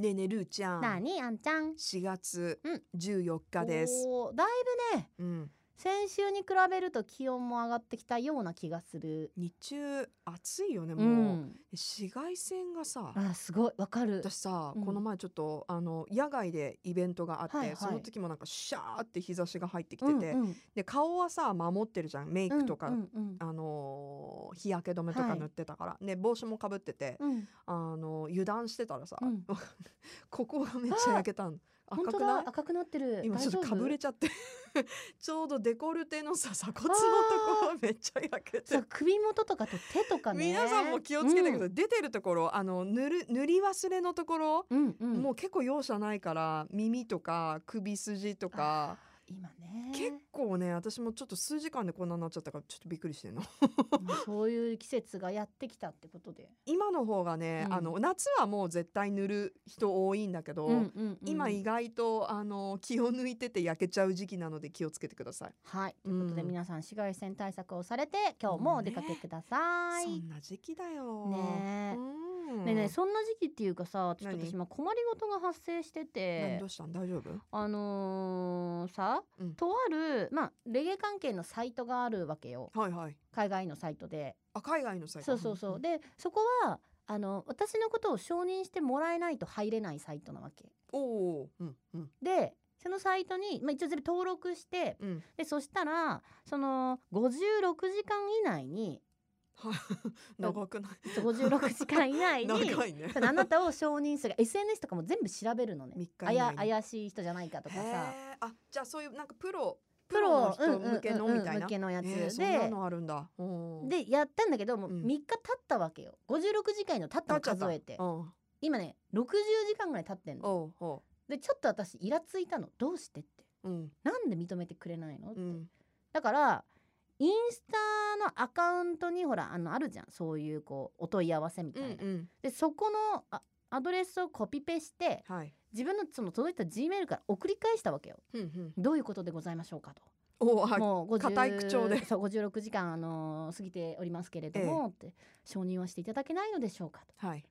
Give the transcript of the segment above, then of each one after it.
ねえねえるーちゃん。なにあんちゃん。4月うん。14日です、おーだいぶね。うん、先週に比べると気温も上がってきたような気がする。日中暑いよねうもう、ん紫外線がさあすごいわかる。私さ、うん。この前ちょっとあの野外でイベントがあって、はいはい。その時もなんかシャーって日差しが入ってきてて、うんうん。で顔はさ守ってるじゃんメイクとか、うんうんあのー日焼け止めとかはい。塗ってたから、で帽子もかぶってて、うん。うんあの油断してたらさ、うん。ここがめっちゃ焼けたの本当赤くない？だ赤くなってる。今ちょっとかぶれちちゃって。ちょうどデコルテのさ鎖骨のところめっちゃ焼けて。さ首元とかと手とかね。皆さんも気をつけてください、うん出てるところあの塗る塗り忘れのところ、うんうん。もう結構容赦ないから耳とか首筋とか今ね。結構ね私もちょっと数時間でこんなになっちゃったからちょっとびっくりしてるの。そういう季節がやってきたってことで、今の方がね、うん。あの夏はもう絶対塗る人多いんだけど、うんうんうん。今意外とあの気を抜いてて焼けちゃう時期なので気をつけてください。はい。ということでうん。皆さん紫外線対策をされて今日もお出かけください、そんな時期だよ。ねねえねえそんな時期っていうかさちょっと何？私今困りごとが発生して何？てどうしたん？大丈夫？あのーさ、うんとあるまあレゲエ関係のサイトがあるわけよはいはい。海外のサイトであ海外のサイト。そうそうそう、んでそこはあの私のことを承認してもらえないと入れないサイトなわけお。うんうんでそのサイトに、まあ、一応全部登録してうん。でそしたらその56時間以内には 長くない？そう56時間以内に 長いね。あなたを承認する。SNS とかも全部調べるのね。あや怪しい人じゃないかとかさ。あじゃあそういうなんかプロプロの人向けのみたいな。向けのやつ。ででやったんだけどもううん。3日経ったわけよ。56時間の経ったの数えて。うん。今ね60時間ぐらい経ってんの。おうおでちょっと私イラついたの。どうしてって。う。うん。なんで認めてくれないのって、うん。だからインスタのアカウントにほらあのあるじゃん。そういうこうお問い合わせみたいな、うんうん。でそこのあアドレスをコピペしてはい。自分のその届いた G メールから送り返したわけよ。うんうん。どういうことでございましょうかと。もう50固い口調で。そう56時間、あのー過ぎておりますけれども、って承認はしていただけないのでしょうかと。はい。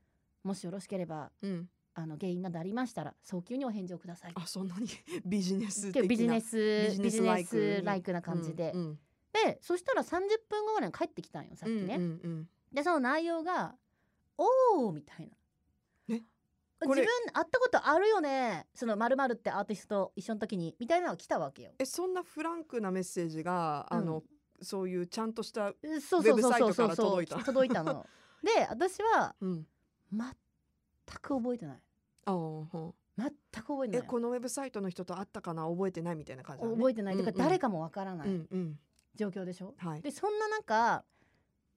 もしよろしければうん。あの原因などありましたら早急にお返事をください。あそんなに ビジネス的な。ビジネスビジネスライクビジネスライクな感じで、うんうんでそしたら30分後ぐらいに帰ってきたんよさっきね、うんうんうんでその内容が「おお」みたいな。え自分会ったことあるよねそのまるってアーティストと一緒の時にみたいなのが来たわけよ。えそんなフランクなメッセージが、あのそういうちゃんとした、そうそうそうウェブサイトから届いた届いたの。で私はうん、全く覚えてないあー全く覚えてないえこのウェブサイトの人と会ったかな覚えてないみたいな感じだね覚えてない、だから誰かもわからないうんうん状況でしょ、はい。でそんな中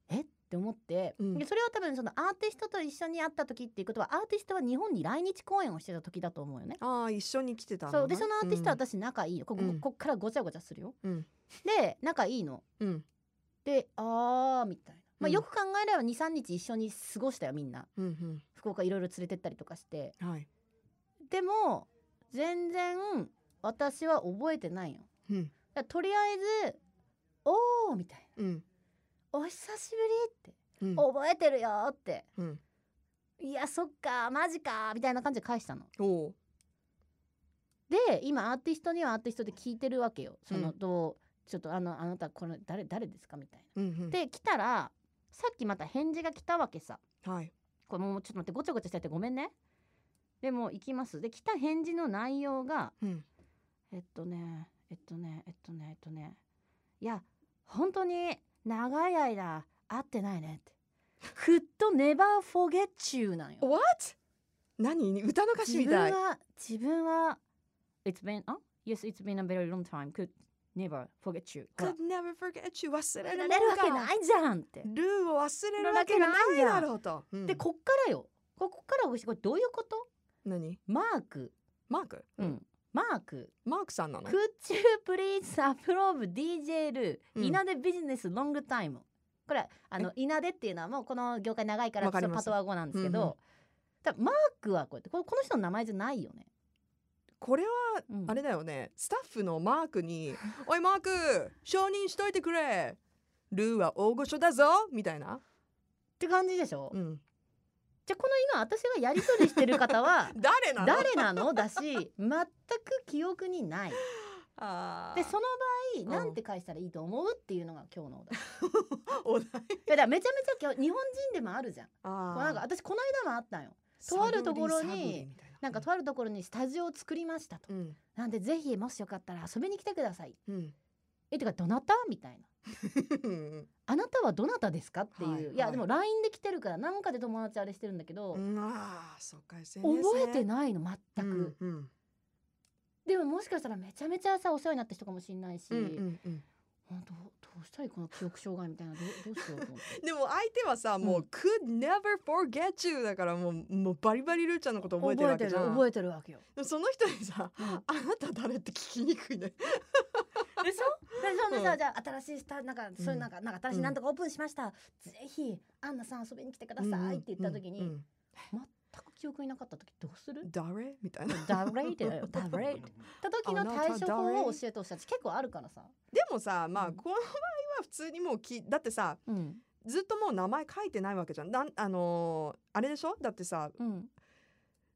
え？って思って、うん。でそれは多分そのアーティストと一緒に会った時っていうことはアーティストは日本に来日公演をしてた時だと思うよね。ああ一緒に来てたのそう。でそのアーティストはうん私仲いいよここ,、うん。こっからごちゃごちゃするよ。うん。で仲いいの。うん。であーみたいな、まあ、うん。よく考えれば23日一緒に過ごしたよみんな。うん福岡いろいろ連れてったりとかして。うんはい。でも全然私は覚えてないよ。うん。とりあえず「おー」みたいうんな「お久しぶり」ってうん「覚えてるよ」ってうん「いやそっかマジか」みたいな感じで返したの。で今アーティストにはアーティストで聞いてるわけよ。そのうんどうちょっとあのあなたこれ誰誰ですかみたいうんうんな。で来たらさっきまた返事が来たわけさ。はいこれもうちょっと待ってごちゃごちゃしててごめんね。でも行きます。で来た返事の内容がうんえっとねえっとねえっとねえっとねいや本当に長い間会ってないねって。ふっと never forget you なんよ。What? 何？歌の歌詞自みたい。分は自分は It's been あ？Yes it's been a very long time. Could never forget you. Could never forget you. 忘れ忘れるるわけないじゃんって。ルーを忘れるわけがないだろうと、うん。でこっからよ。ここからこれどういうこと？何？マーク。マーク、うんマーク。マークさんなの？Could you please approve DJ ルうん。稲でビジネスロングタイムこれあの稲でっていうのはもうこの業界長いからちょパトワ語なんですけど、だマークはこうやってこの人の名前じゃないよね。これはうん。あれだよね、スタッフのマークに「おいマーク承認しといてくれ。ルーは大御所だぞ」みたいな、って感じでしょ、うん、じゃあこの今私がやり取りしてる方は 誰なの？誰なの？だし全く記憶にない。でそのうん。場合なんて返したらいいと思うっていうのが今日のお題。い お題？やだからめちゃめちゃ今日日本人でもあるじゃん。あなんか私この間もあったんよ。ーとあるところになんかとあるところにスタジオを作りましたと。うん。なんでぜひもしよかったら遊びに来てください。うん。えてかどなた？みたいな。うんあなたはどなたですか？っていう、はいい、やはいでも LINE で来てるからなんかで友達あれしてるんだけど、うん。ああそうか。覚えていないの全く、うんうんでももしかしたらめちゃめちゃさお世話になった人かもしれないし、うんうんうん。ほんとどうしたらいいこの記憶障害みたいな。どうどうしようと思って。でも相手はさもう、うん。could never forget you だからもうもうバリバリルーちゃんのこと覚えてるわけじゃん。覚えてるわけよ、その人にさうん。あなた誰って聞きにくいねでしょ？でそんでさ、うん。じゃあ新しいスタなんかそういうなんか,、なんか新しいなんとかオープンしました、ぜひアンナさん遊びに来てくださいって言った時に、うんうん。全く記憶になかった時どうする？誰？みたいな。誰？って 誰？って。た時の対処法を教えてほしい。私結構あるからさ、でもさまあうんこの場合は普通にもうきだってさうん。ずっともう名前書いてないわけじゃん。なんあのーあれでしょ？だってさうん、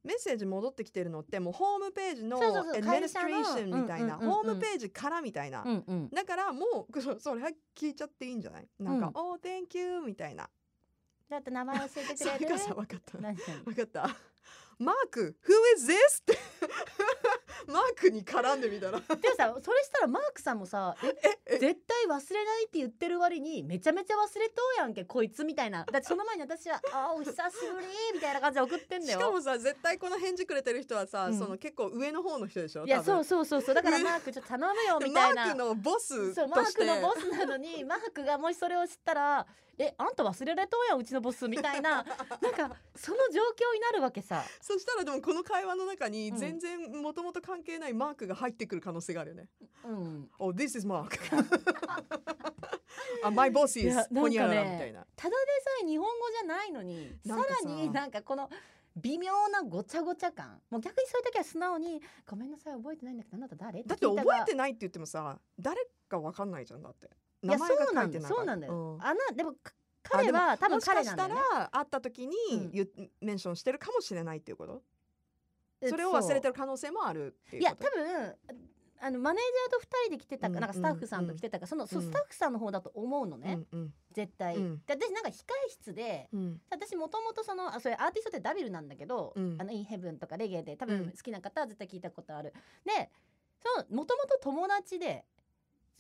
メッセージ戻ってきてるのってもうホームページのエデミニストレーションみたいなホームページからみたいな。うんうん。だからもうそそれは聞いちゃっていいんじゃない？なんかうん「おー Thank you」みたいな。だって名前教えてくれる？それがさ分かった。何分かったマーク Who is this? っ てマークに絡んでみたら。でもさそれしたらマークさんもさえ絶対忘れないって言ってる割にめちゃめちゃ忘れとうやんけこいつみたいな。だってその前に私は「あーお久しぶり」みたいな感じで送ってんだよ。しかもさ絶対この返事くれてる人はさ、うん。その結構上の方の人でしょ？いやそううそうそうそう。だからマークちょっと頼むよみたいな。マークのボスそうマークのボスなのにマークがもしそれを知ったら「えあんた忘れられとうやんうちのボス」みたいな なんかその状況になるわけさそしたらでもこの会話の中にうん全然もともと関係ないマークが入ってくる可能性があるよね。うん oh this is Mark あ is やなんかねホニャララみたいな。ただでさえ日本語じゃないのにさらになんかこの微妙なごちゃごちゃ感もう逆にそういう時は素直に「ごめんなさい覚えてないんだけどあなた誰?」だって覚えてないないって言ってもさ誰かわかんないじゃんだって。いや名前がそうなんだ書いてないからそうなんだよ、うん。あなでもか彼は多分もしかした彼なんだよね。ら会った時にうんメンションしてるかもしれないっていうこと？えそれを忘れてるる可能性もあるいや多分あのマネージャーと二人で来てたか、うんなんかスタッフさんと来てたか、そのそスタッフさんの方だと思うのね、絶対、うん。で私なんか控え室でうん。私もともとそのあそれアーティストってダビルなんだけど、うん。あのインヘブンとかレゲエで多うん。分好きな方は絶対聞いたことある。でそのもともと友達で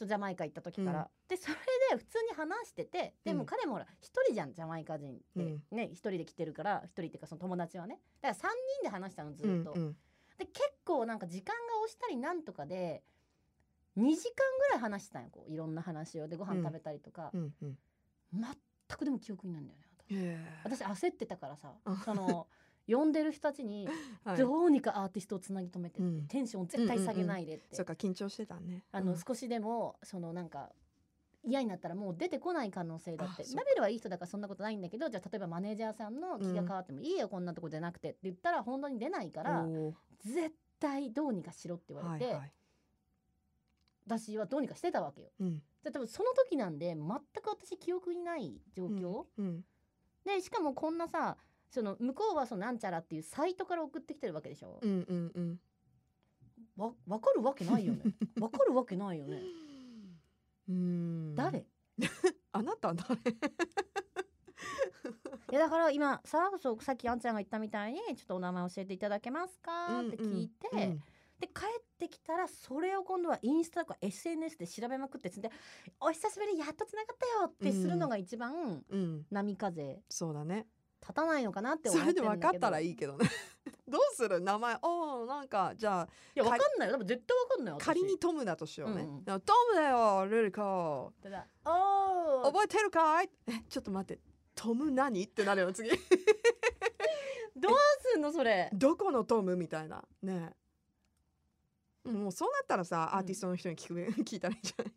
ジャマイカ行った時から、うん。でそれで普通に話しててでもうん彼もほら一人じゃんジャマイカ人って、うん。ね一人で来てるから一人っていうかその友達はね。だから3人で話したのずっと。うん。うんで結構なんか時間が押したりなんとかで2時間ぐらい話してたんよこういろんな話を。でご飯食べたりとか、うんうん。全くでも記憶にないんだよね私。焦ってたからさうんその呼んでる人たちに はい。どうにかアーティストをつなぎ止めてって、うん。テンションを絶対下げないで。って、そっか緊張してたね。あの、うん。少しでもそのなんか嫌になったらもう出てこない可能性だって。あそうナベルはいい人だからそんなことないんだけどじゃあ例えばマネージャーさんの気が変わってもいいよ、こんなとこ出なくてって言ったら本当に出ないから絶対どうにかしろって言われて、はいはい。私はどうにかしてたわけよ。うん。で多分その時なんで全く私記憶にない状況、うん。でしかもこんなさその向こうはそのなんちゃらっていうサイトから送ってきてるわけでしょ。う、んうんうん。わ分かるわけないよね。分かるわけないよね、うん。誰？あなた誰？いやだから今さそうさっきあんちゃんが言ったみたいにちょっとお名前教えていただけますか？って聞いて、うん。で帰ってきたらそれを今度はインスタとか SNS で調べまくってつんで「お久しぶりやっとつながったよ」ってするのが一番うん。波風。そうだね立たないのかなってそ思ってれでるんだけど。分かったらいいけどね。どうする？名前。おーなんかじゃあいやわかんないよ。多分絶対わかんない仮にトムだとしようね、うんトムだよルリコただおー覚えてるかい？えちょっと待ってトム何？ってなるよ次。どうすんのそれ どこのトム？みたいな。ね。えもうそうなったらさアーティストの人に聞く、聞いたらいいんじゃない？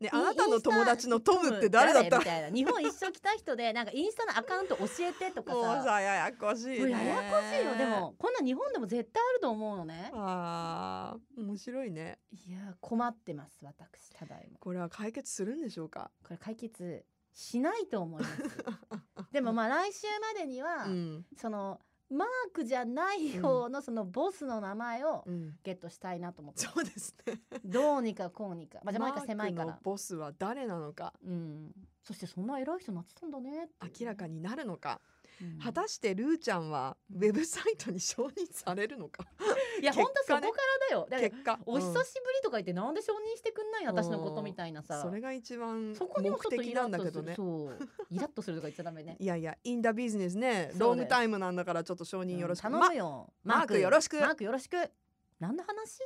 ねあなたの友達のトムって誰だった？みたいな。日本一緒来た人でなんかインスタのアカウント教えてとかもうささややこしいね。ややこしいよ。でもこんな日本でも絶対あると思うのね。あー面白いね。いや困ってます私ただいま。これは解決するんでしょうか？これ解決しないと思います。でもまあ来週までには、うん。そのマークじゃない方のそのボスの名前をうん。ゲットしたいなと思って、そうですね。どうにかこうにか、まあ、ジャマイカ狭いから。マークのボスは誰なのか。うん、そしてそんな偉い人になってたんだねね明らかになるのか、うん。果たしてルーちゃんはウェブサイトに承認されるのか？いや結本当そこからだよ。だ結果。お久しぶうんりとか言ってなんで承認してくんないの私のことみたいなさ。それが一番そこにも目的なんだけどね。そう。イラッとするとか言っちゃダメね。いやいやインダビジネスね。ロングタイムなんだからちょっと承認よろしく、うん頼むよ、マークよろしく。マークよろしく。何の話？